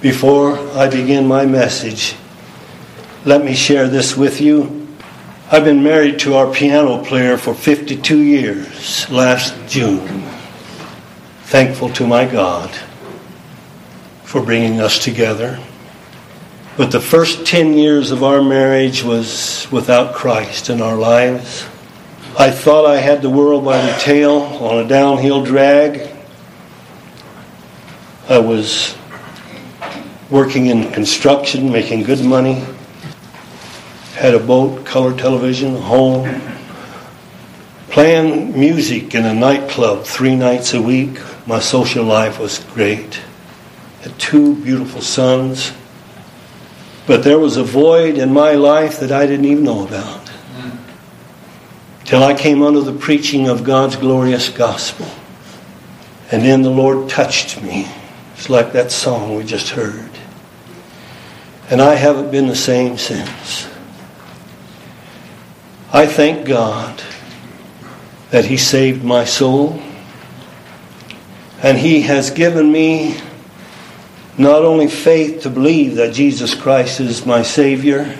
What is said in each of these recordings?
Before I begin my message, let me share this with you. I've been married to our piano player for 52 years last June. Thankful to my God for bringing us together. But the first 10 years of our marriage was without Christ in our lives. I thought I had the world by the tail on a downhill drag. I was working in construction, making good money, had a boat, color television, a home, playing music in a nightclub three nights a week. My social life was great. Had two beautiful sons. But there was a void in my life that I didn't even know about. Till I came under the preaching of God's glorious gospel. And then the Lord touched me. It's like that song we just heard. And I haven't been the same since. I thank God that He saved my soul. And He has given me not only faith to believe that Jesus Christ is my Savior,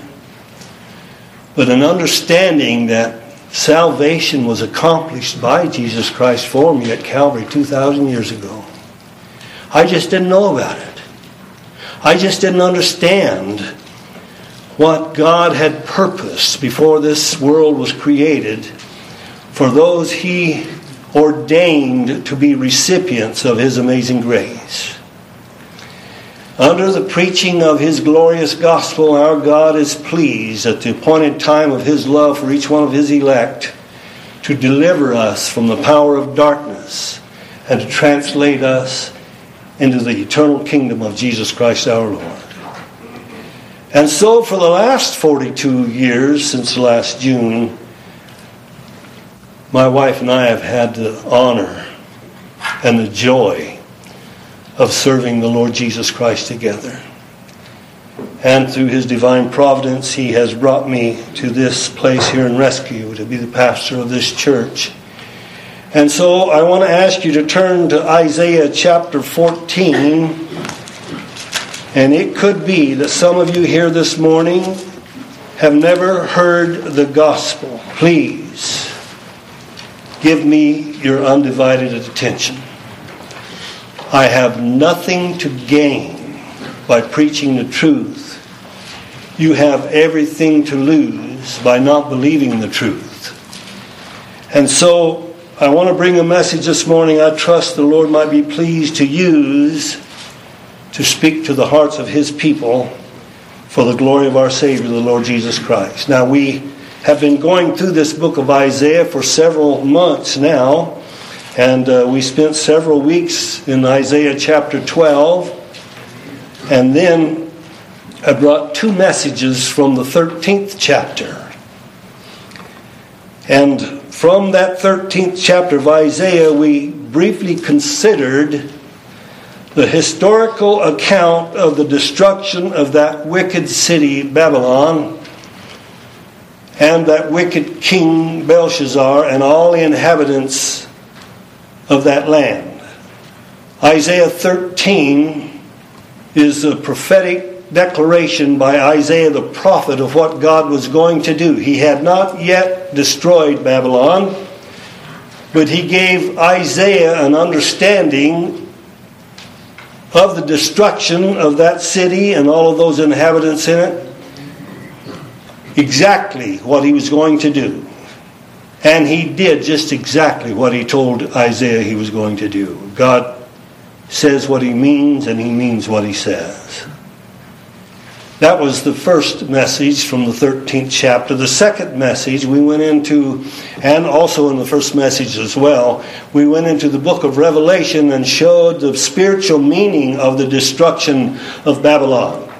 but an understanding that salvation was accomplished by Jesus Christ for me at Calvary 2,000 years ago. I just didn't know about it. I just didn't understand what God had purposed before this world was created for those He ordained to be recipients of His amazing grace. Under the preaching of His glorious gospel, our God is pleased at the appointed time of His love for each one of His elect to deliver us from the power of darkness and to translate us into the eternal kingdom of Jesus Christ our Lord. And so, for the last 42 years, since last June, my wife and I have had the honor and the joy of serving the Lord Jesus Christ together. And through his divine providence, he has brought me to this place here in Rescue to be the pastor of this church. And so I want to ask you to turn to Isaiah chapter 14. And it could be that some of you here this morning have never heard the gospel. Please give me your undivided attention. I have nothing to gain by preaching the truth. You have everything to lose by not believing the truth. And so I want to bring a message this morning I trust the Lord might be pleased to use to speak to the hearts of His people for the glory of our Savior, the Lord Jesus Christ. Now, we have been going through this book of Isaiah for several months now, and uh, we spent several weeks in Isaiah chapter 12, and then I brought two messages from the 13th chapter. And from that 13th chapter of Isaiah, we briefly considered the historical account of the destruction of that wicked city, Babylon, and that wicked king, Belshazzar, and all the inhabitants of that land. Isaiah 13 is a prophetic declaration by Isaiah the prophet of what God was going to do. He had not yet destroyed Babylon, but he gave Isaiah an understanding of the destruction of that city and all of those inhabitants in it, exactly what he was going to do. And he did just exactly what he told Isaiah he was going to do. God says what he means, and he means what he says. That was the first message from the 13th chapter. The second message we went into, and also in the first message as well, we went into the book of Revelation and showed the spiritual meaning of the destruction of Babylon.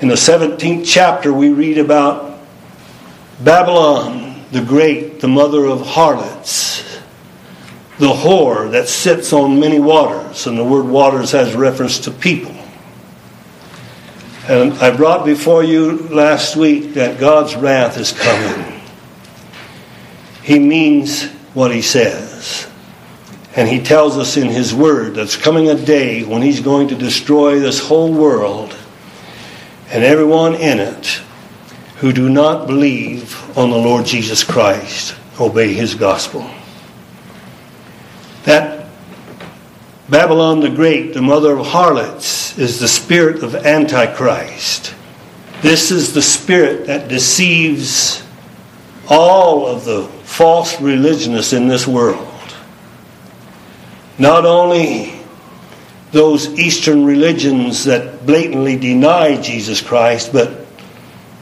In the 17th chapter, we read about Babylon the Great, the mother of harlots, the whore that sits on many waters, and the word waters has reference to people. And I brought before you last week that God's wrath is coming. He means what he says. And he tells us in his word that's coming a day when he's going to destroy this whole world and everyone in it who do not believe on the Lord Jesus Christ, obey his gospel. That Babylon the Great, the mother of harlots, is the spirit of Antichrist. This is the spirit that deceives all of the false religionists in this world. Not only those Eastern religions that blatantly deny Jesus Christ, but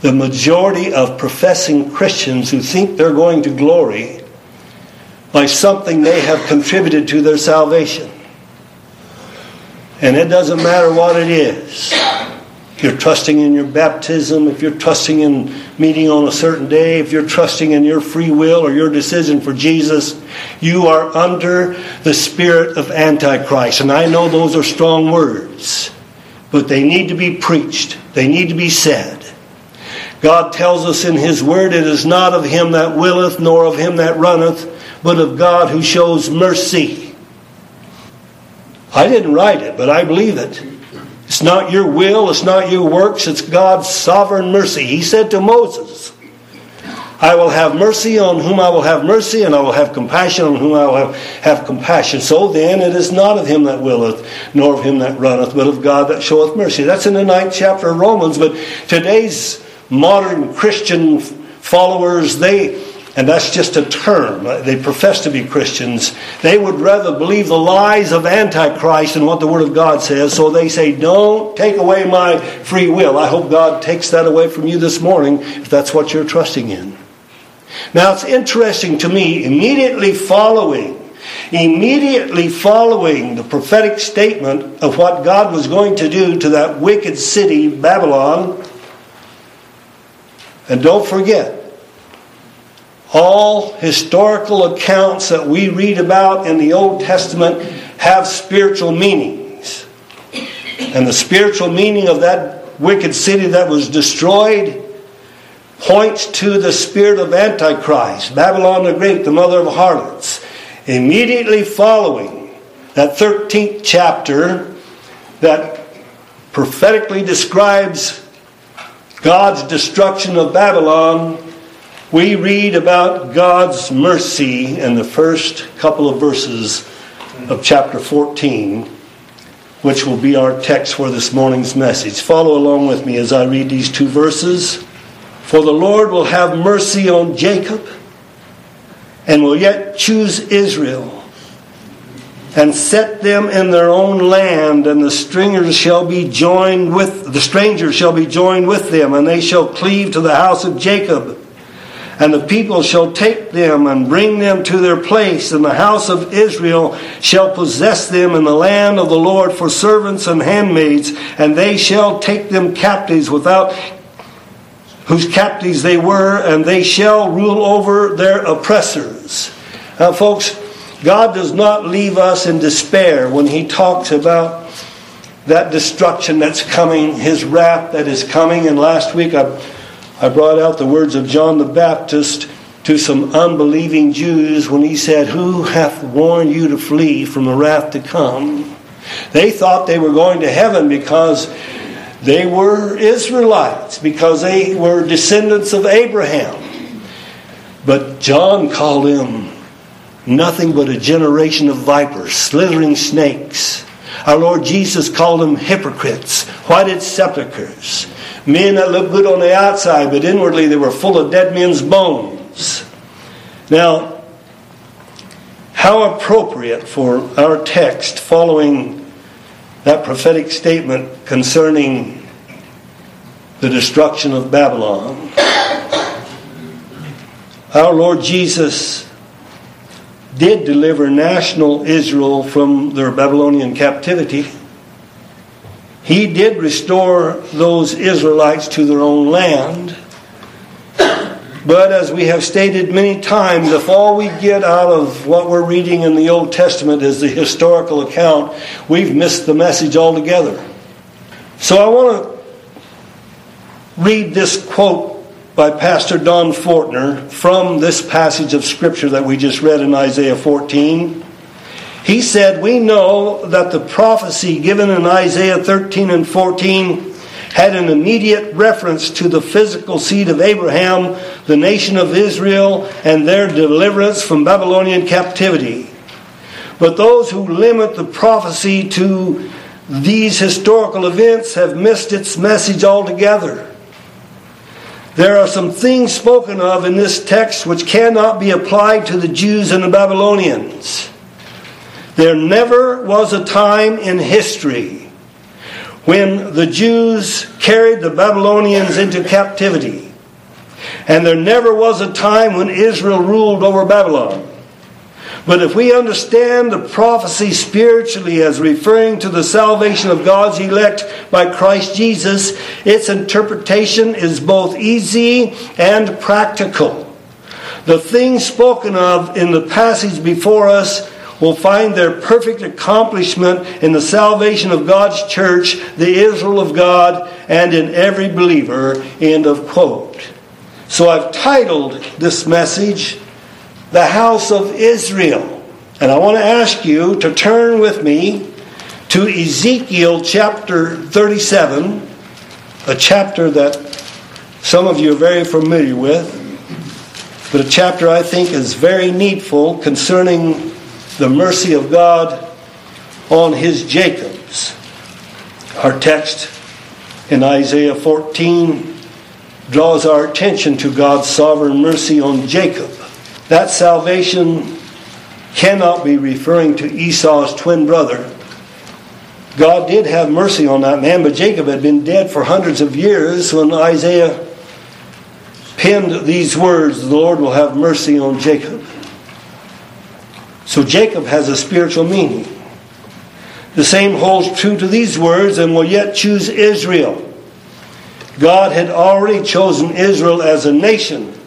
the majority of professing Christians who think they're going to glory by something they have contributed to their salvation. And it doesn't matter what it is. If you're trusting in your baptism, if you're trusting in meeting on a certain day, if you're trusting in your free will or your decision for Jesus, you are under the spirit of Antichrist. And I know those are strong words, but they need to be preached, they need to be said. God tells us in His Word, It is not of him that willeth, nor of him that runneth, but of God who shows mercy. I didn't write it, but I believe it. It's not your will, it's not your works, it's God's sovereign mercy. He said to Moses, I will have mercy on whom I will have mercy, and I will have compassion on whom I will have, have compassion. So then it is not of him that willeth, nor of him that runneth, but of God that showeth mercy. That's in the ninth chapter of Romans, but today's modern Christian followers, they and that's just a term. They profess to be Christians. They would rather believe the lies of Antichrist than what the Word of God says. So they say, Don't take away my free will. I hope God takes that away from you this morning if that's what you're trusting in. Now it's interesting to me, immediately following immediately following the prophetic statement of what God was going to do to that wicked city, Babylon. And don't forget, all historical accounts that we read about in the Old Testament have spiritual meanings. And the spiritual meaning of that wicked city that was destroyed points to the spirit of Antichrist, Babylon the Great, the mother of harlots. Immediately following that 13th chapter that prophetically describes God's destruction of Babylon, we read about God's mercy in the first couple of verses of chapter 14, which will be our text for this morning's message. Follow along with me as I read these two verses. For the Lord will have mercy on Jacob and will yet choose Israel and set them in their own land and the strangers shall be joined with the strangers shall be joined with them and they shall cleave to the house of Jacob and the people shall take them and bring them to their place, and the house of Israel shall possess them in the land of the Lord for servants and handmaids, and they shall take them captives without whose captives they were, and they shall rule over their oppressors. Now, folks, God does not leave us in despair when He talks about that destruction that's coming, His wrath that is coming. And last week I I brought out the words of John the Baptist to some unbelieving Jews when he said, Who hath warned you to flee from the wrath to come? They thought they were going to heaven because they were Israelites, because they were descendants of Abraham. But John called them nothing but a generation of vipers, slithering snakes. Our Lord Jesus called them hypocrites, whited sepulchres men that looked good on the outside, but inwardly they were full of dead men's bones. Now, how appropriate for our text following that prophetic statement concerning the destruction of Babylon. Our Lord Jesus did deliver national Israel from their Babylonian captivity. He did restore those Israelites to their own land. But as we have stated many times, if all we get out of what we're reading in the Old Testament is the historical account, we've missed the message altogether. So I want to read this quote by Pastor Don Fortner from this passage of Scripture that we just read in Isaiah 14. He said, We know that the prophecy given in Isaiah 13 and 14 had an immediate reference to the physical seed of Abraham, the nation of Israel, and their deliverance from Babylonian captivity. But those who limit the prophecy to these historical events have missed its message altogether. There are some things spoken of in this text which cannot be applied to the Jews and the Babylonians. There never was a time in history when the Jews carried the Babylonians into captivity. And there never was a time when Israel ruled over Babylon. But if we understand the prophecy spiritually as referring to the salvation of God's elect by Christ Jesus, its interpretation is both easy and practical. The things spoken of in the passage before us will find their perfect accomplishment in the salvation of God's church, the Israel of God, and in every believer. End of quote. So I've titled this message, The House of Israel. And I want to ask you to turn with me to Ezekiel chapter 37, a chapter that some of you are very familiar with, but a chapter I think is very needful concerning the mercy of God on his Jacobs. Our text in Isaiah 14 draws our attention to God's sovereign mercy on Jacob. That salvation cannot be referring to Esau's twin brother. God did have mercy on that man, but Jacob had been dead for hundreds of years when Isaiah penned these words The Lord will have mercy on Jacob. So Jacob has a spiritual meaning. The same holds true to these words and will yet choose Israel. God had already chosen Israel as a nation.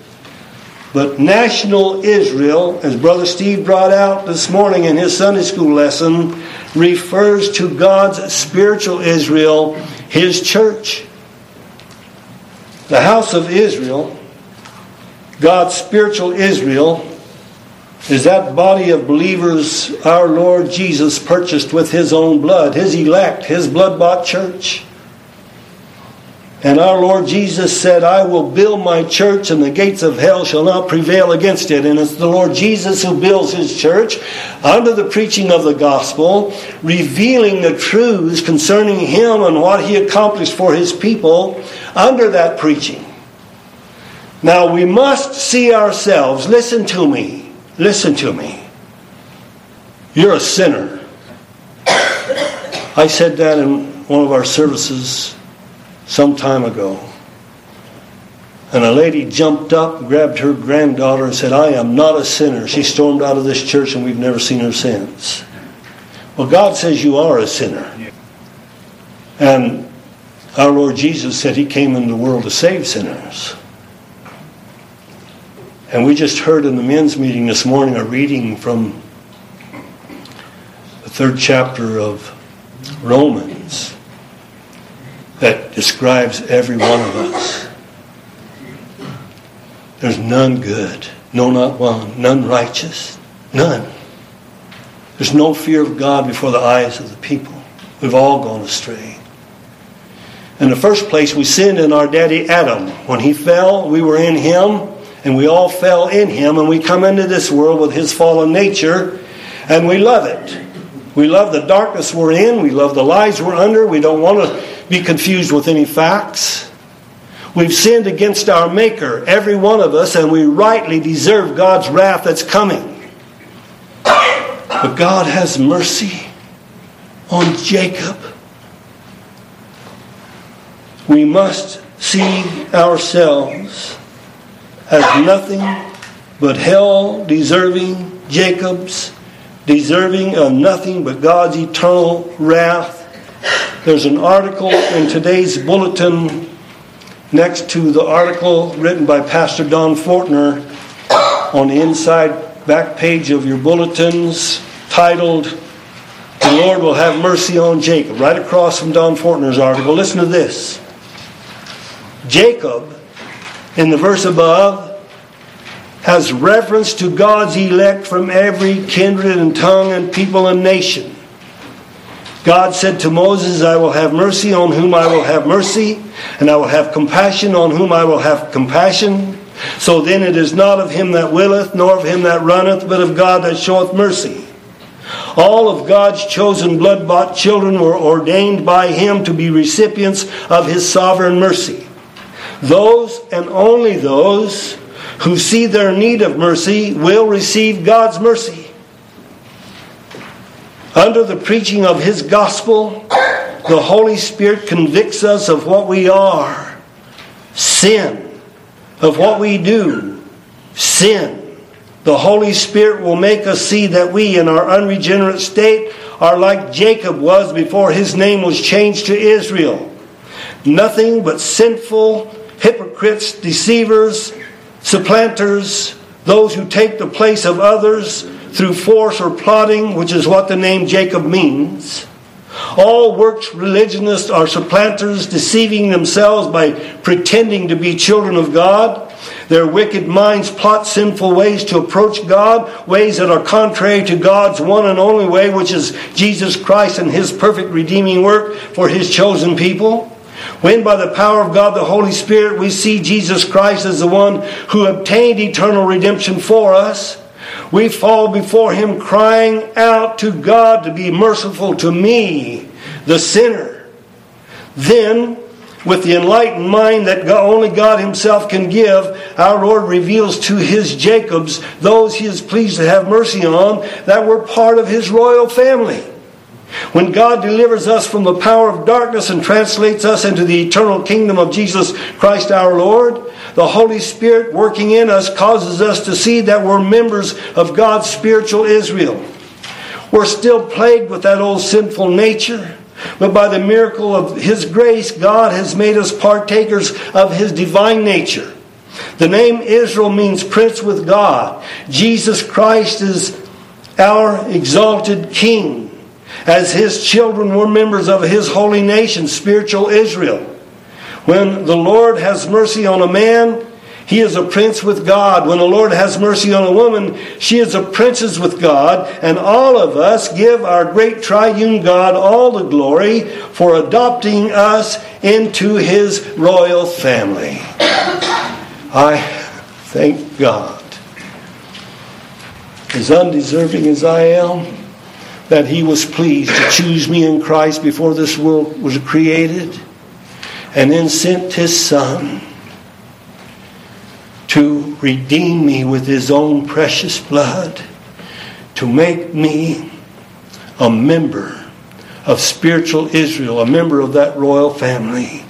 But national Israel, as Brother Steve brought out this morning in his Sunday school lesson, refers to God's spiritual Israel, his church. The house of Israel, God's spiritual Israel, is that body of believers our Lord Jesus purchased with his own blood, his elect, his blood bought church. And our Lord Jesus said, I will build my church, and the gates of hell shall not prevail against it. And it's the Lord Jesus who builds his church under the preaching of the gospel, revealing the truths concerning him and what he accomplished for his people under that preaching. Now we must see ourselves, listen to me, Listen to me. You're a sinner. I said that in one of our services some time ago. And a lady jumped up, grabbed her granddaughter, and said, I am not a sinner. She stormed out of this church, and we've never seen her since. Well, God says you are a sinner. And our Lord Jesus said He came into the world to save sinners. And we just heard in the men's meeting this morning a reading from the third chapter of Romans that describes every one of us. There's none good, no, not one, none righteous, none. There's no fear of God before the eyes of the people. We've all gone astray. In the first place, we sinned in our daddy Adam. When he fell, we were in him and we all fell in him, and we come into this world with his fallen nature, and we love it. We love the darkness we're in, we love the lies we're under, we don't want to be confused with any facts. We've sinned against our Maker, every one of us, and we rightly deserve God's wrath that's coming. But God has mercy on Jacob. We must see ourselves as nothing but hell deserving Jacob's, deserving of nothing but God's eternal wrath. There's an article in today's bulletin next to the article written by Pastor Don Fortner on the inside back page of your bulletins titled The Lord Will Have Mercy on Jacob, right across from Don Fortner's article. Listen to this. Jacob in the verse above has reference to God's elect from every kindred and tongue and people and nation. God said to Moses, I will have mercy on whom I will have mercy, and I will have compassion on whom I will have compassion. So then it is not of him that willeth, nor of him that runneth, but of God that showeth mercy. All of God's chosen blood bought children were ordained by him to be recipients of his sovereign mercy. Those and only those who see their need of mercy will receive God's mercy. Under the preaching of his gospel, the Holy Spirit convicts us of what we are sin, of what we do sin. The Holy Spirit will make us see that we, in our unregenerate state, are like Jacob was before his name was changed to Israel. Nothing but sinful, hypocrites, deceivers, supplanters, those who take the place of others through force or plotting, which is what the name Jacob means. All works religionists are supplanters, deceiving themselves by pretending to be children of God. Their wicked minds plot sinful ways to approach God, ways that are contrary to God's one and only way, which is Jesus Christ and His perfect redeeming work for His chosen people. When by the power of God the Holy Spirit we see Jesus Christ as the one who obtained eternal redemption for us, we fall before Him crying out to God to be merciful to me, the sinner. Then, with the enlightened mind that only God Himself can give, our Lord reveals to His Jacobs those He is pleased to have mercy on that were part of His royal family. When God delivers us from the power of darkness and translates us into the eternal kingdom of Jesus Christ our Lord, the Holy Spirit working in us causes us to see that we're members of God's spiritual Israel. We're still plagued with that old sinful nature, but by the miracle of His grace, God has made us partakers of His divine nature. The name Israel means prince with God. Jesus Christ is our exalted King as his children were members of his holy nation, spiritual Israel. When the Lord has mercy on a man, he is a prince with God. When the Lord has mercy on a woman, she is a princess with God. And all of us give our great triune God all the glory for adopting us into his royal family. I thank God. As undeserving as I am, that he was pleased to choose me in Christ before this world was created and then sent his son to redeem me with his own precious blood to make me a member of spiritual Israel, a member of that royal family.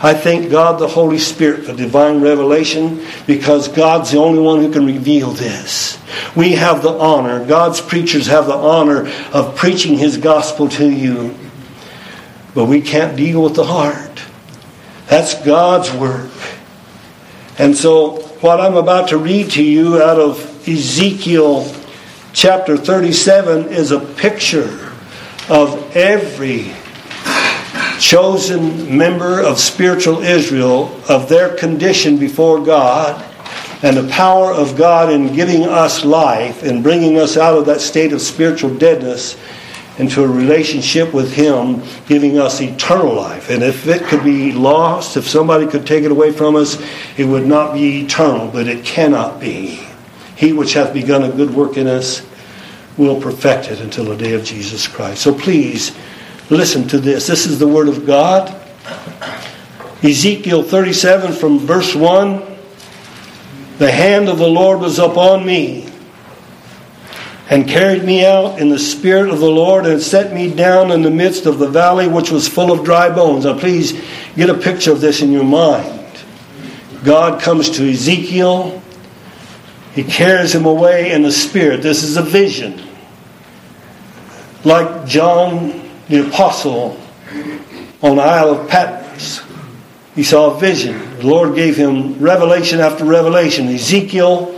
I thank God the Holy Spirit for divine revelation because God's the only one who can reveal this. We have the honor, God's preachers have the honor of preaching His gospel to you. But we can't deal with the heart. That's God's work. And so, what I'm about to read to you out of Ezekiel chapter 37 is a picture of every chosen member of spiritual Israel, of their condition before God, and the power of God in giving us life and bringing us out of that state of spiritual deadness into a relationship with Him, giving us eternal life. And if it could be lost, if somebody could take it away from us, it would not be eternal, but it cannot be. He which hath begun a good work in us will perfect it until the day of Jesus Christ. So please, Listen to this. This is the Word of God. Ezekiel 37 from verse 1. The hand of the Lord was upon me and carried me out in the spirit of the Lord and set me down in the midst of the valley which was full of dry bones. Now, please get a picture of this in your mind. God comes to Ezekiel, he carries him away in the spirit. This is a vision. Like John the apostle on the Isle of Patmos. He saw a vision. The Lord gave him revelation after revelation. Ezekiel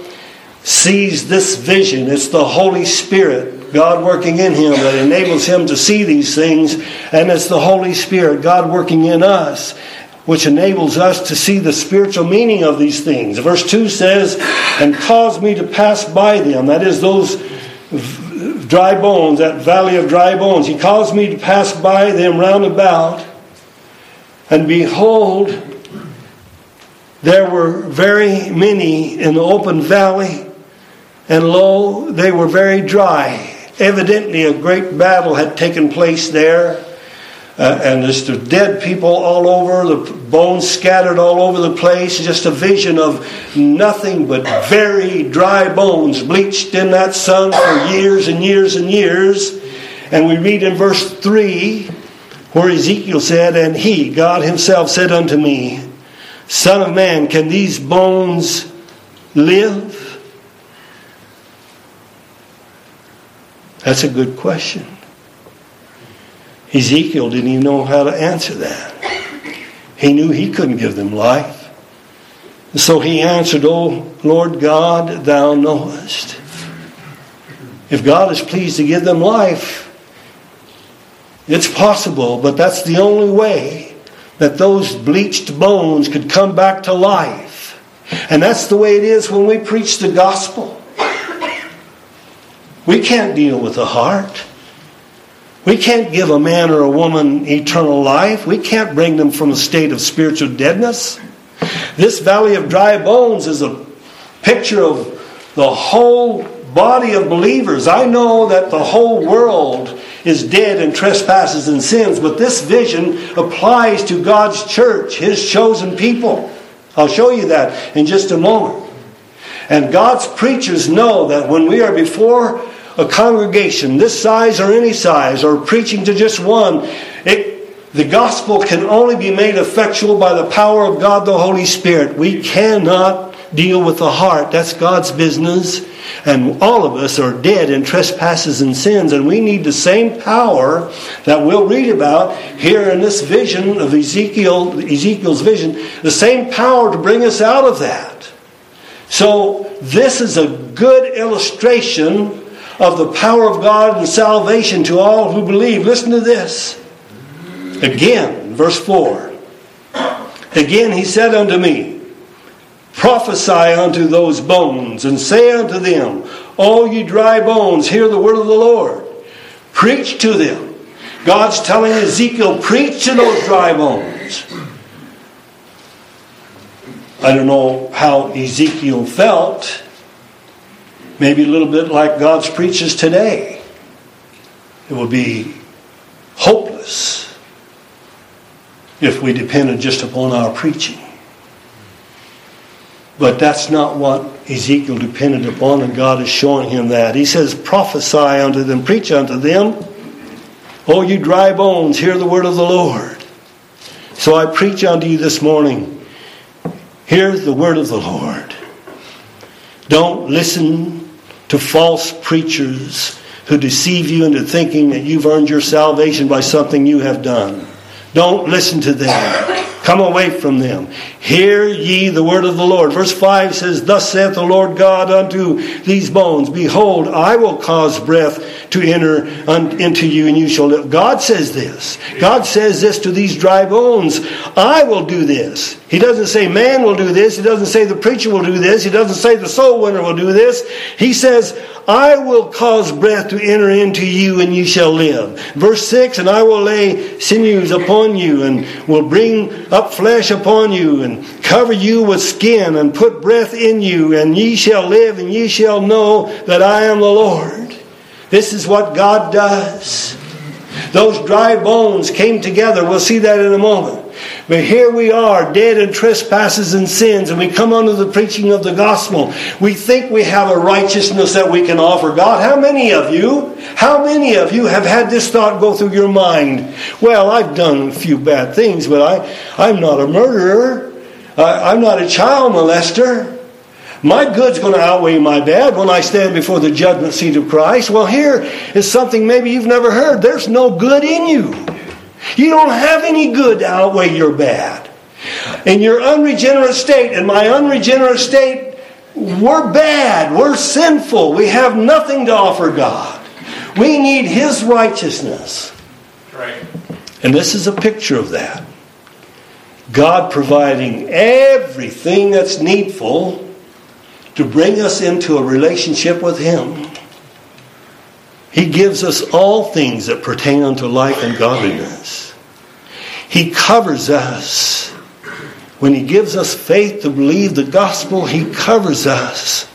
sees this vision. It's the Holy Spirit, God working in him, that enables him to see these things. And it's the Holy Spirit, God working in us. which enables us to see the spiritual meaning of these things. Verse 2 says, And caused me to pass by them. That is, those dry bones, that valley of dry bones. He caused me to pass by them round about. And behold, there were very many in the open valley, and lo, they were very dry. Evidently, a great battle had taken place there uh, and there's the dead people all over, the bones scattered all over the place. Just a vision of nothing but very dry bones bleached in that sun for years and years and years. And we read in verse 3 where Ezekiel said, And he, God himself, said unto me, Son of man, can these bones live? That's a good question. Ezekiel didn't even know how to answer that. He knew he couldn't give them life. So he answered, O Lord God, thou knowest. If God is pleased to give them life, it's possible, but that's the only way that those bleached bones could come back to life. And that's the way it is when we preach the gospel. We can't deal with the heart. We can't give a man or a woman eternal life. We can't bring them from a state of spiritual deadness. This valley of dry bones is a picture of the whole body of believers. I know that the whole world is dead in trespasses and sins, but this vision applies to God's church, His chosen people. I'll show you that in just a moment. And God's preachers know that when we are before a congregation this size or any size, or preaching to just one, it, the gospel can only be made effectual by the power of God the Holy Spirit. We cannot deal with the heart. That's God's business. And all of us are dead in trespasses and sins, and we need the same power that we'll read about here in this vision of Ezekiel, Ezekiel's vision, the same power to bring us out of that. So, this is a good illustration of the power of God and salvation to all who believe. Listen to this. Again, verse 4. Again he said unto me, Prophesy unto those bones, and say unto them, All ye dry bones, hear the word of the Lord. Preach to them. God's telling Ezekiel, Preach to those dry bones. I don't know how Ezekiel felt Maybe a little bit like God's preachers today. It would be hopeless if we depended just upon our preaching. But that's not what Ezekiel depended upon, and God is showing him that. He says, Prophesy unto them, preach unto them. O you dry bones, hear the word of the Lord. So I preach unto you this morning. Hear the word of the Lord. Don't listen to false preachers who deceive you into thinking that you've earned your salvation by something you have done. Don't listen to them. Come away from them. Hear ye the word of the Lord. Verse 5 says, Thus saith the Lord God unto these bones, Behold, I will cause breath to enter into you, and you shall live. God says this. God says this to these dry bones. I will do this. He doesn't say man will do this. He doesn't say the preacher will do this. He doesn't say the soul winner will do this. He says, I will cause breath to enter into you and you shall live. Verse 6 And I will lay sinews upon you and will bring up flesh upon you and cover you with skin and put breath in you and ye shall live and ye shall know that I am the Lord. This is what God does. Those dry bones came together. We'll see that in a moment. But here we are, dead in trespasses and sins, and we come under the preaching of the gospel. We think we have a righteousness that we can offer God. How many of you, how many of you have had this thought go through your mind? Well, I've done a few bad things, but I, I'm not a murderer. I, I'm not a child molester. My good's going to outweigh my bad when I stand before the judgment seat of Christ. Well, here is something maybe you've never heard. There's no good in you. You don't have any good to outweigh your bad. In your unregenerate state, in my unregenerate state, we're bad. We're sinful. We have nothing to offer God. We need His righteousness. Right. And this is a picture of that. God providing everything that's needful to bring us into a relationship with Him. He gives us all things that pertain unto life and godliness. He covers us. When He gives us faith to believe the gospel, He covers us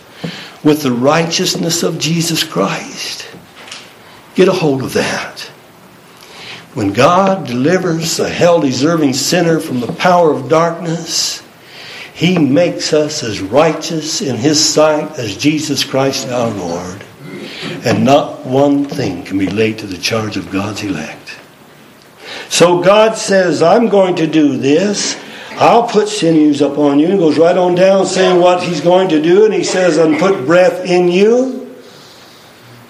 with the righteousness of Jesus Christ. Get a hold of that. When God delivers a hell deserving sinner from the power of darkness, He makes us as righteous in His sight as Jesus Christ our Lord. And not one thing can be laid to the charge of God's elect. So God says, I'm going to do this. I'll put sinews upon you. And goes right on down saying what he's going to do. And he says, and put breath in you.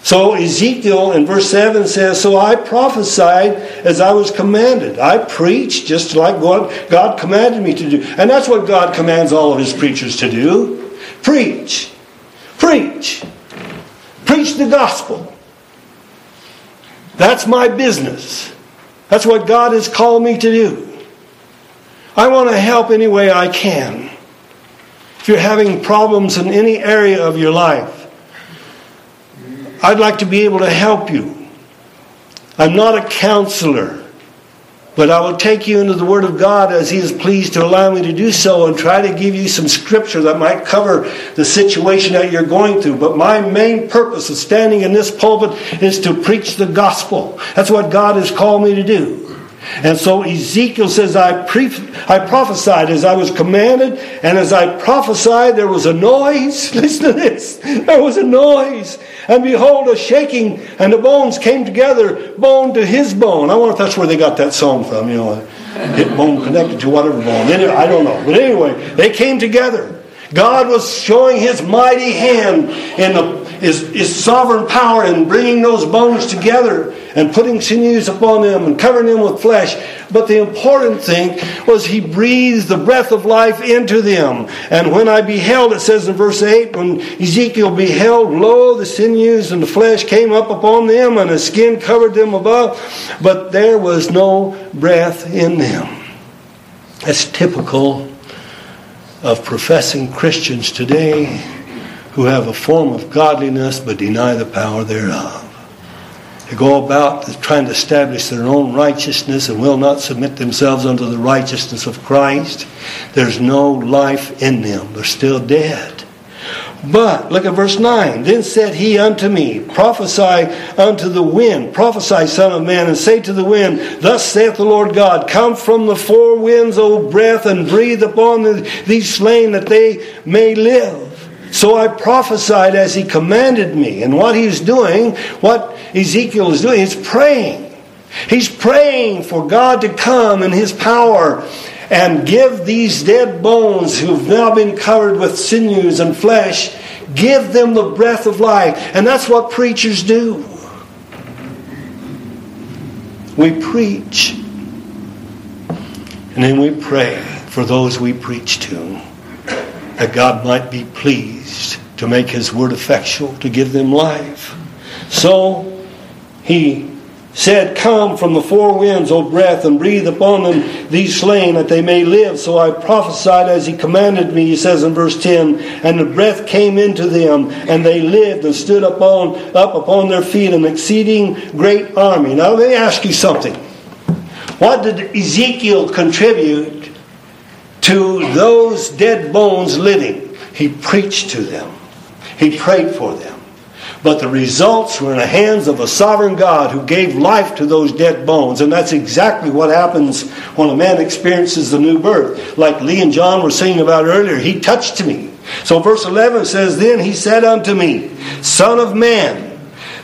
So Ezekiel in verse 7 says, So I prophesied as I was commanded. I preached just like God, God commanded me to do. And that's what God commands all of his preachers to do. Preach. Preach. Preach the gospel. That's my business. That's what God has called me to do. I want to help any way I can. If you're having problems in any area of your life, I'd like to be able to help you. I'm not a counselor, but I will take you into the Word of God as He is pleased to allow me to do so and try to give you some scripture that might cover the situation that you're going through. But my main purpose of standing in this pulpit is to preach the gospel. That's what God has called me to do. And so Ezekiel says, I, pre- I prophesied as I was commanded, and as I prophesied, there was a noise. Listen to this. There was a noise. And behold, a shaking, and the bones came together, bone to his bone. I wonder if that's where they got that song from, you know, hit bone connected to whatever bone. I don't know. But anyway, they came together. God was showing his mighty hand the, his, his sovereign power in bringing those bones together and putting sinews upon them and covering them with flesh. But the important thing was he breathed the breath of life into them. And when I beheld, it says in verse 8, when Ezekiel beheld, lo, the sinews and the flesh came up upon them, and the skin covered them above, but there was no breath in them. That's typical of professing Christians today who have a form of godliness but deny the power thereof. They go about trying to establish their own righteousness and will not submit themselves unto the righteousness of Christ. There's no life in them. They're still dead. But, look at verse 9. Then said he unto me, Prophesy unto the wind, prophesy, Son of Man, and say to the wind, Thus saith the Lord God, Come from the four winds, O breath, and breathe upon the, these slain that they may live. So I prophesied as he commanded me. And what he's doing, what Ezekiel is doing, is praying. He's praying for God to come in his power and give these dead bones who've now been covered with sinews and flesh, give them the breath of life. And that's what preachers do. We preach, and then we pray for those we preach to, that God might be pleased to make His word effectual, to give them life. So He said, Come from the four winds, O breath, and breathe upon them these slain, that they may live. So I prophesied as he commanded me, he says in verse 10, and the breath came into them, and they lived and stood upon, up upon their feet, an exceeding great army. Now let me ask you something. What did Ezekiel contribute to those dead bones living? He preached to them. He prayed for them. But the results were in the hands of a sovereign God who gave life to those dead bones. And that's exactly what happens when a man experiences the new birth. Like Lee and John were singing about earlier, he touched me. So verse 11 says, Then he said unto me, Son of man,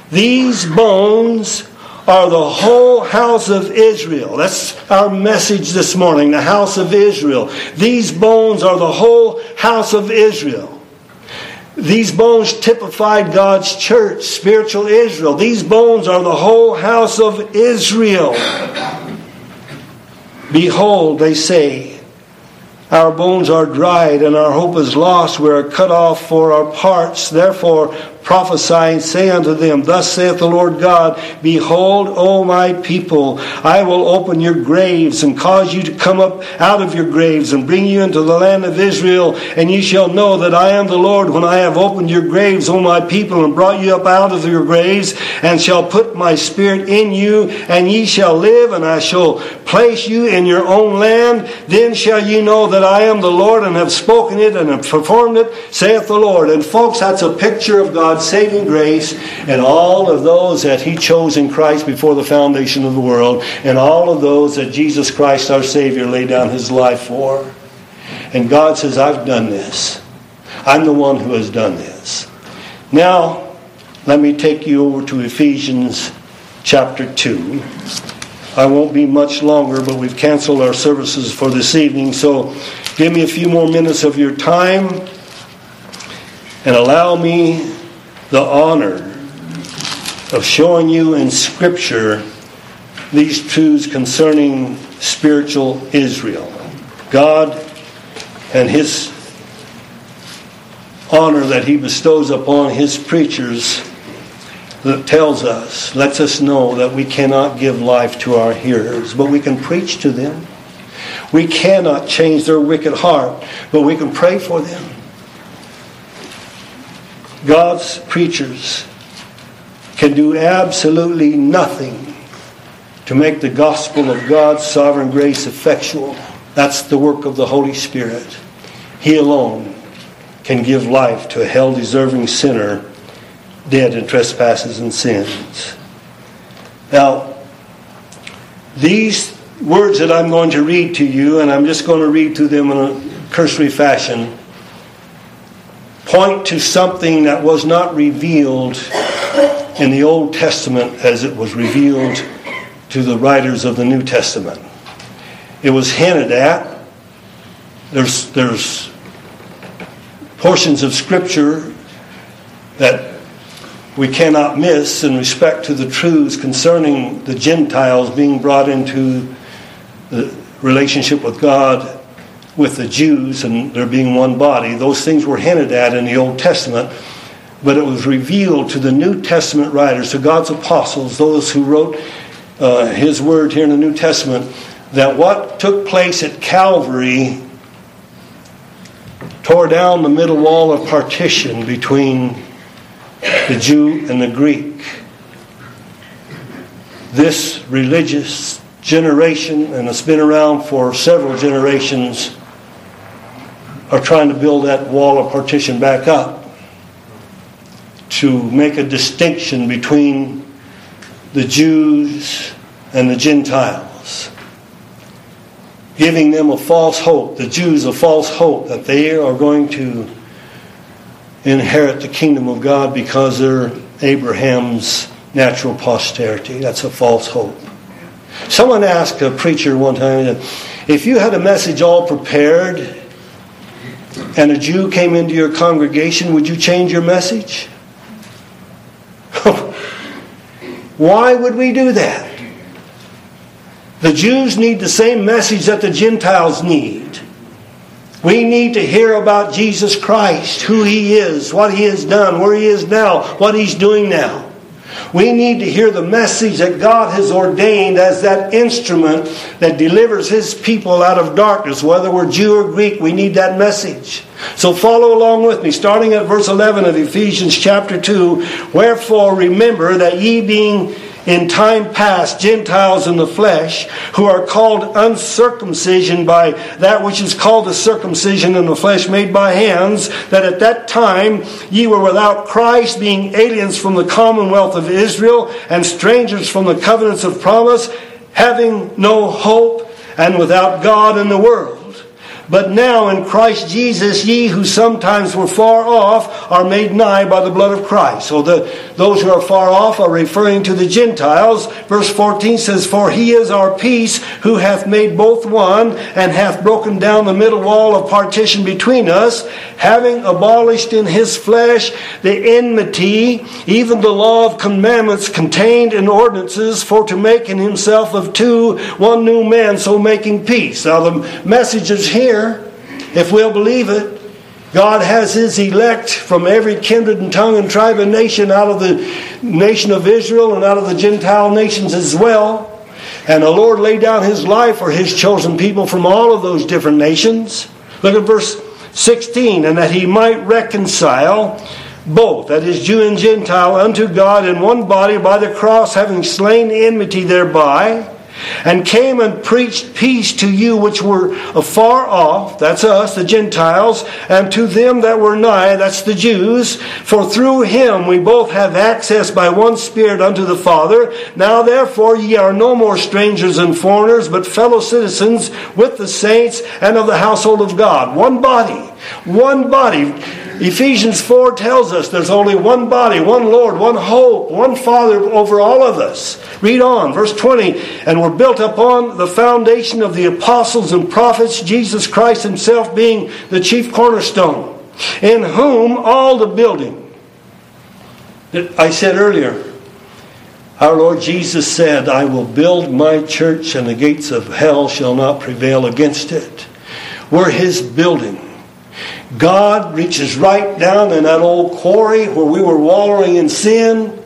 these bones are the whole house of Israel. That's our message this morning, the house of Israel. These bones are the whole house of Israel. These bones typified God's church, spiritual Israel. These bones are the whole house of Israel. Behold, they say, our bones are dried and our hope is lost. We are cut off for our parts. Therefore, prophesying, say unto them, Thus saith the Lord God, Behold, O my people, I will open your graves and cause you to come up out of your graves and bring you into the land of Israel, and ye shall know that I am the Lord when I have opened your graves, O my people, and brought you up out of your graves, and shall put my spirit in you, and ye shall live, and I shall place you in your own land. Then shall ye know that I am the Lord, and have spoken it and have performed it, saith the Lord. And folks, that's a picture of God's saving grace and all of those that He chose in Christ before the foundation of the world, and all of those that Jesus Christ, our Savior, laid down His life for. And God says, I've done this. I'm the one who has done this. Now, let me take you over to Ephesians chapter 2. I won't be much longer, but we've canceled our services for this evening, so give me a few more minutes of your time and allow me the honor of showing you in Scripture these truths concerning spiritual Israel. God and His honor that He bestows upon His preachers that tells us, lets us know that we cannot give life to our hearers, but we can preach to them. We cannot change their wicked heart, but we can pray for them. God's preachers can do absolutely nothing to make the gospel of God's sovereign grace effectual. That's the work of the Holy Spirit. He alone can give life to a hell deserving sinner dead in trespasses and sins. Now, these words that I'm going to read to you, and I'm just going to read to them in a cursory fashion, point to something that was not revealed in the Old Testament as it was revealed to the writers of the New Testament. It was hinted at. There's, there's portions of Scripture that we cannot miss in respect to the truths concerning the Gentiles being brought into the relationship with God with the Jews and there being one body. Those things were hinted at in the Old Testament, but it was revealed to the New Testament writers, to God's apostles, those who wrote uh, His Word here in the New Testament, that what took place at Calvary tore down the middle wall of partition between the Jew and the Greek. This religious generation, and it's been around for several generations, are trying to build that wall of partition back up to make a distinction between the Jews and the Gentiles, giving them a false hope, the Jews a false hope that they are going to inherit the kingdom of God because they're Abraham's natural posterity. That's a false hope. Someone asked a preacher one time if you had a message all prepared and a Jew came into your congregation, would you change your message? Why would we do that? The Jews need the same message that the Gentiles need. We need to hear about Jesus Christ, who He is, what He has done, where He is now, what He's doing now. We need to hear the message that God has ordained as that instrument that delivers His people out of darkness. Whether we're Jew or Greek, we need that message. So follow along with me, starting at verse 11 of Ephesians chapter 2. Wherefore remember that ye being in time past Gentiles in the flesh, who are called uncircumcision by that which is called the circumcision in the flesh made by hands, that at that time ye were without Christ, being aliens from the commonwealth of Israel, and strangers from the covenants of promise, having no hope, and without God in the world. But now in Christ Jesus, ye who sometimes were far off are made nigh by the blood of Christ. So the, those who are far off are referring to the Gentiles. Verse 14 says, For he is our peace, who hath made both one, and hath broken down the middle wall of partition between us, having abolished in his flesh the enmity, even the law of commandments contained in ordinances, for to make in himself of two one new man, so making peace. Now the message is here if we'll believe it, God has his elect from every kindred and tongue and tribe and nation out of the nation of Israel and out of the Gentile nations as well. And the Lord laid down his life for his chosen people from all of those different nations. Look at verse 16. And that he might reconcile both, that is, Jew and Gentile, unto God in one body by the cross, having slain enmity thereby and came and preached peace to you which were afar off, that's us, the Gentiles, and to them that were nigh, that's the Jews. For through him we both have access by one Spirit unto the Father. Now therefore ye are no more strangers and foreigners, but fellow citizens with the saints and of the household of God. One body, one body Ephesians 4 tells us there's only one body, one Lord, one hope, one Father over all of us. Read on, verse 20. And we're built upon the foundation of the apostles and prophets, Jesus Christ Himself being the chief cornerstone, in whom all the building. I said earlier, our Lord Jesus said, I will build my church, and the gates of hell shall not prevail against it. We're His building. God reaches right down in that old quarry where we were wallowing in sin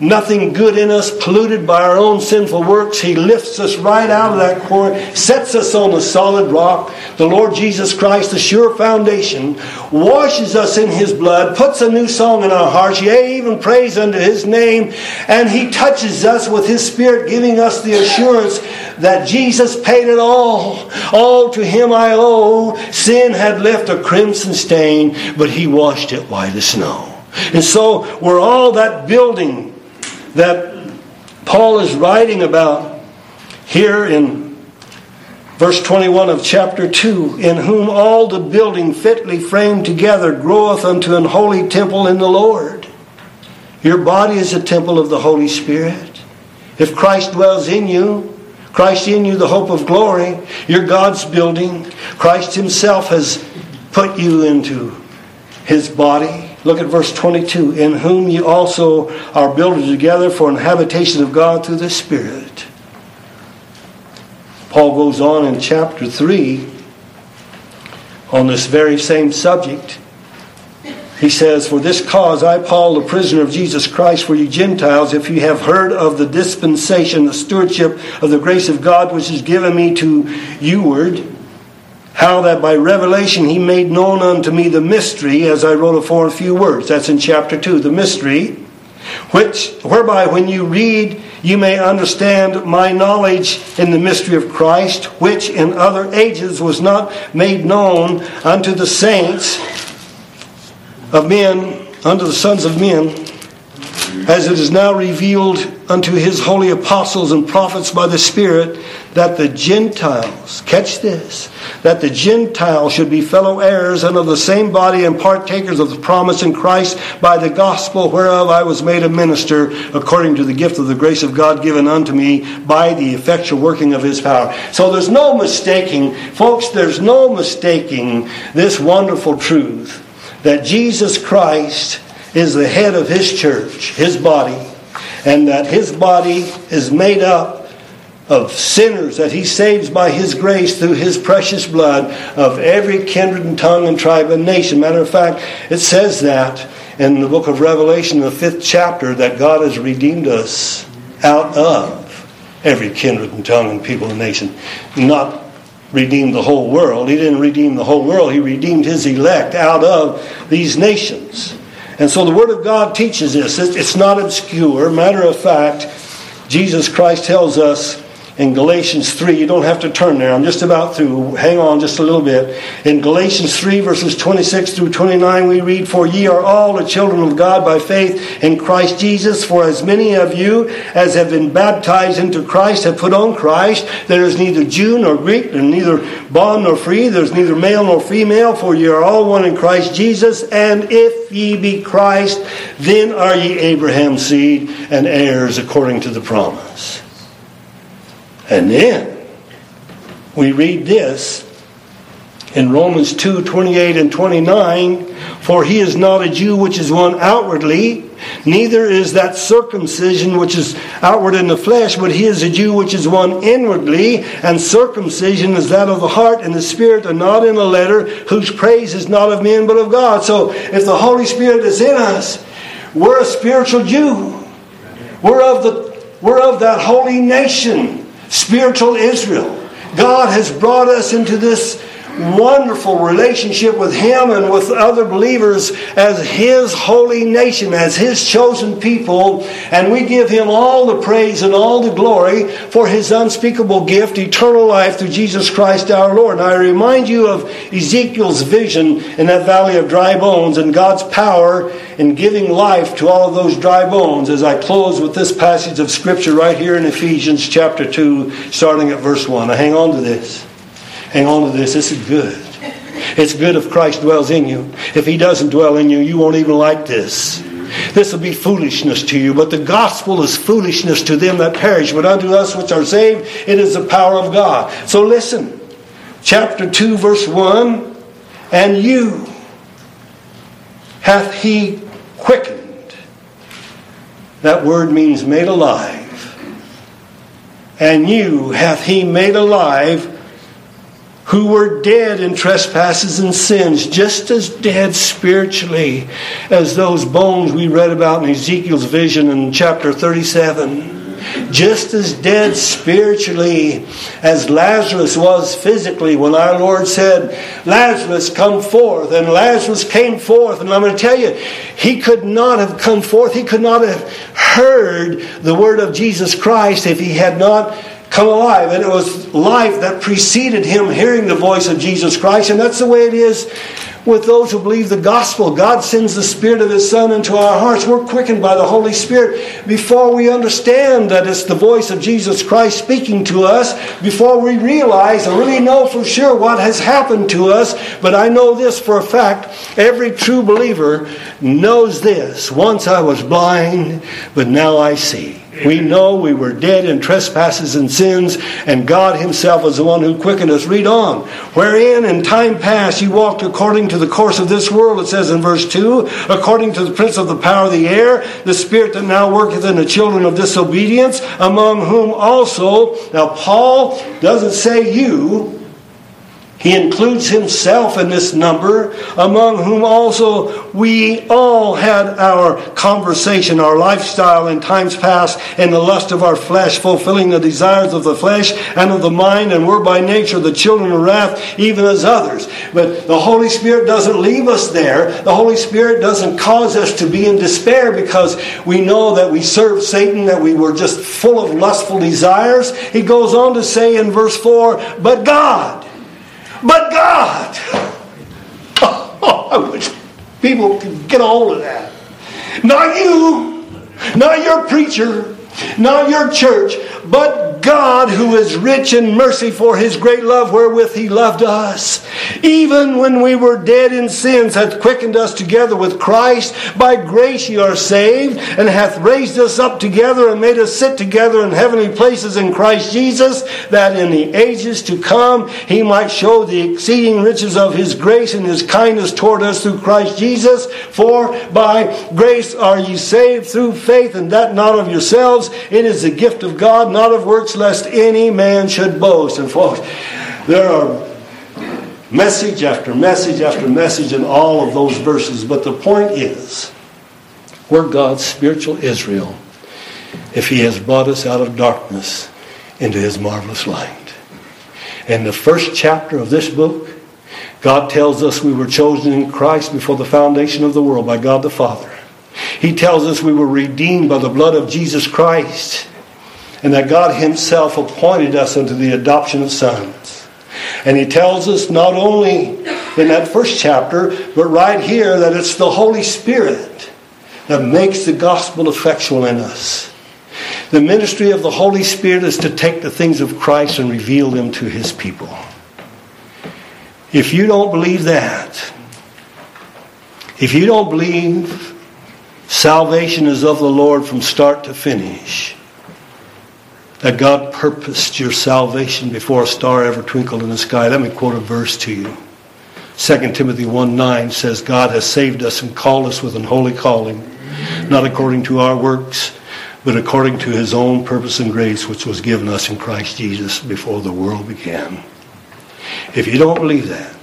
nothing good in us, polluted by our own sinful works. He lifts us right out of that quarry, sets us on the solid rock, the Lord Jesus Christ, the sure foundation, washes us in His blood, puts a new song in our hearts, yea, even praise unto His name, and He touches us with His Spirit, giving us the assurance that Jesus paid it all. All to Him I owe. Sin had left a crimson stain, but He washed it white as snow. And so we're all that building that Paul is writing about here in verse 21 of chapter 2 in whom all the building fitly framed together groweth unto an holy temple in the Lord. Your body is a temple of the Holy Spirit. If Christ dwells in you, Christ in you, the hope of glory, you're God's building. Christ Himself has put you into His body. Look at verse 22. In whom you also are builded together for an habitation of God through the Spirit. Paul goes on in chapter 3 on this very same subject. He says, For this cause I, Paul, the prisoner of Jesus Christ, for you Gentiles, if you have heard of the dispensation, the stewardship of the grace of God which is given me to youward, how that by revelation he made known unto me the mystery, as I wrote afore few words. That's in chapter 2, the mystery, which whereby when you read you may understand my knowledge in the mystery of Christ, which in other ages was not made known unto the saints of men, unto the sons of men, as it is now revealed unto his holy apostles and prophets by the Spirit, that the Gentiles, catch this, that the Gentiles should be fellow heirs and of the same body and partakers of the promise in Christ by the gospel whereof I was made a minister according to the gift of the grace of God given unto me by the effectual working of his power. So there's no mistaking, folks, there's no mistaking this wonderful truth that Jesus Christ is the head of his church, his body, and that his body is made up of sinners that he saves by his grace through his precious blood of every kindred and tongue and tribe and nation. Matter of fact, it says that in the book of Revelation, the fifth chapter, that God has redeemed us out of every kindred and tongue and people and nation. Not redeemed the whole world. He didn't redeem the whole world. He redeemed his elect out of these nations. And so the Word of God teaches this. It's not obscure. Matter of fact, Jesus Christ tells us in Galatians 3. You don't have to turn there. I'm just about through. Hang on just a little bit. In Galatians 3, verses 26 through 29, we read, For ye are all the children of God by faith in Christ Jesus. For as many of you as have been baptized into Christ have put on Christ. There is neither Jew nor Greek, there neither bond nor free. There's neither male nor female, for ye are all one in Christ Jesus. And if ye be Christ, then are ye Abraham's seed and heirs according to the promise. And then we read this in Romans 2 28 and 29, for he is not a Jew which is one outwardly, neither is that circumcision which is outward in the flesh, but he is a Jew which is one inwardly, and circumcision is that of the heart and the spirit, and not in the letter, whose praise is not of men but of God. So if the Holy Spirit is in us, we're a spiritual Jew. We're of the we're of that holy nation, spiritual Israel. God has brought us into this wonderful relationship with Him and with other believers as His holy nation, as His chosen people, and we give Him all the praise and all the glory for His unspeakable gift, eternal life through Jesus Christ our Lord. And I remind you of Ezekiel's vision in that valley of dry bones and God's power in giving life to all of those dry bones as I close with this passage of Scripture right here in Ephesians chapter 2, starting at verse 1. I hang on to this. Hang on to this. This is good. It's good if Christ dwells in you. If He doesn't dwell in you, you won't even like this. This will be foolishness to you, but the gospel is foolishness to them that perish. But unto us which are saved, it is the power of God. So listen. Chapter 2, verse 1 And you hath He quickened. That word means made alive. And you hath He made alive who were dead in trespasses and sins, just as dead spiritually as those bones we read about in Ezekiel's vision in chapter 37. Just as dead spiritually as Lazarus was physically when our Lord said, Lazarus, come forth. And Lazarus came forth. And I'm going to tell you, he could not have come forth, he could not have heard the word of Jesus Christ if he had not come alive. And it was life that preceded him hearing the voice of Jesus Christ. And that's the way it is with those who believe the gospel. God sends the Spirit of His Son into our hearts. We're quickened by the Holy Spirit before we understand that it's the voice of Jesus Christ speaking to us, before we realize and really know for sure what has happened to us. But I know this for a fact every true believer knows this. Once I was blind, but now I see. We know we were dead in trespasses and sins, and God Himself was the one who quickened us. Read on. Wherein in time past you walked according to the course of this world, it says in verse 2, according to the prince of the power of the air, the spirit that now worketh in the children of disobedience, among whom also, now Paul doesn't say you, he includes himself in this number, among whom also we all had our conversation, our lifestyle in times past, in the lust of our flesh, fulfilling the desires of the flesh and of the mind, and were by nature the children of wrath, even as others. But the Holy Spirit doesn't leave us there. The Holy Spirit doesn't cause us to be in despair because we know that we serve Satan, that we were just full of lustful desires. He goes on to say in verse 4 But God, but God. Oh, I wish people could get a hold of that. Not you, not your preacher, not your church, but God, who is rich in mercy for his great love wherewith he loved us, even when we were dead in sins, hath quickened us together with Christ. By grace ye are saved, and hath raised us up together and made us sit together in heavenly places in Christ Jesus, that in the ages to come he might show the exceeding riches of his grace and his kindness toward us through Christ Jesus. For by grace are ye saved through faith, and that not of yourselves. It is the gift of God, not of works lest any man should boast. And folks, there are message after message after message in all of those verses. But the point is, we're God's spiritual Israel if He has brought us out of darkness into His marvelous light. In the first chapter of this book, God tells us we were chosen in Christ before the foundation of the world by God the Father. He tells us we were redeemed by the blood of Jesus Christ and that God Himself appointed us unto the adoption of sons. And He tells us not only in that first chapter, but right here that it's the Holy Spirit that makes the gospel effectual in us. The ministry of the Holy Spirit is to take the things of Christ and reveal them to His people. If you don't believe that, if you don't believe salvation is of the Lord from start to finish, that God purposed your salvation before a star ever twinkled in the sky. Let me quote a verse to you. 2 Timothy 1 9 says, God has saved us and called us with an holy calling, not according to our works, but according to his own purpose and grace, which was given us in Christ Jesus before the world began. If you don't believe that,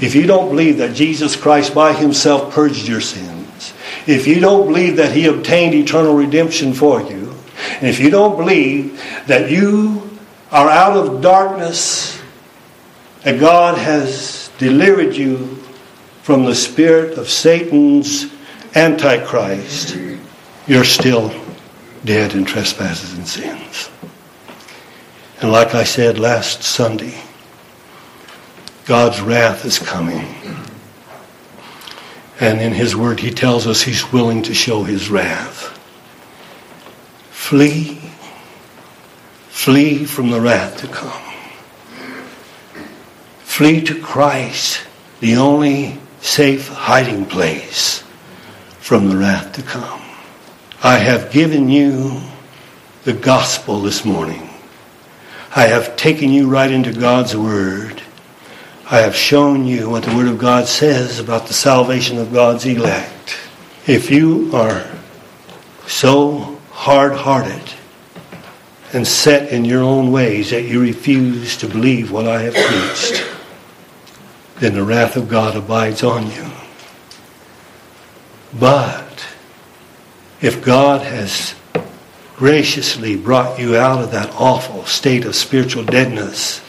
if you don't believe that Jesus Christ by himself purged your sins, if you don't believe that he obtained eternal redemption for you, and if you don't believe that you are out of darkness, that God has delivered you from the spirit of Satan's Antichrist, you're still dead in trespasses and sins. And like I said last Sunday, God's wrath is coming. And in His Word, He tells us He's willing to show His wrath. Flee. Flee from the wrath to come. Flee to Christ, the only safe hiding place from the wrath to come. I have given you the gospel this morning. I have taken you right into God's Word. I have shown you what the Word of God says about the salvation of God's elect. If you are so hard hearted and set in your own ways that you refuse to believe what I have preached, then the wrath of God abides on you. But if God has graciously brought you out of that awful state of spiritual deadness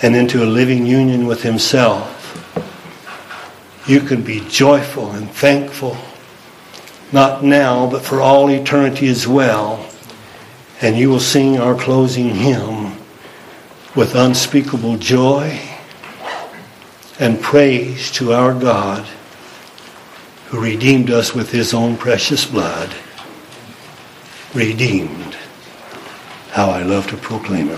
and into a living union with Himself, you can be joyful and thankful, not now, but for all eternity as well. And you will sing our closing hymn with unspeakable joy and praise to our God who redeemed us with his own precious blood. Redeemed. How I love to proclaim it.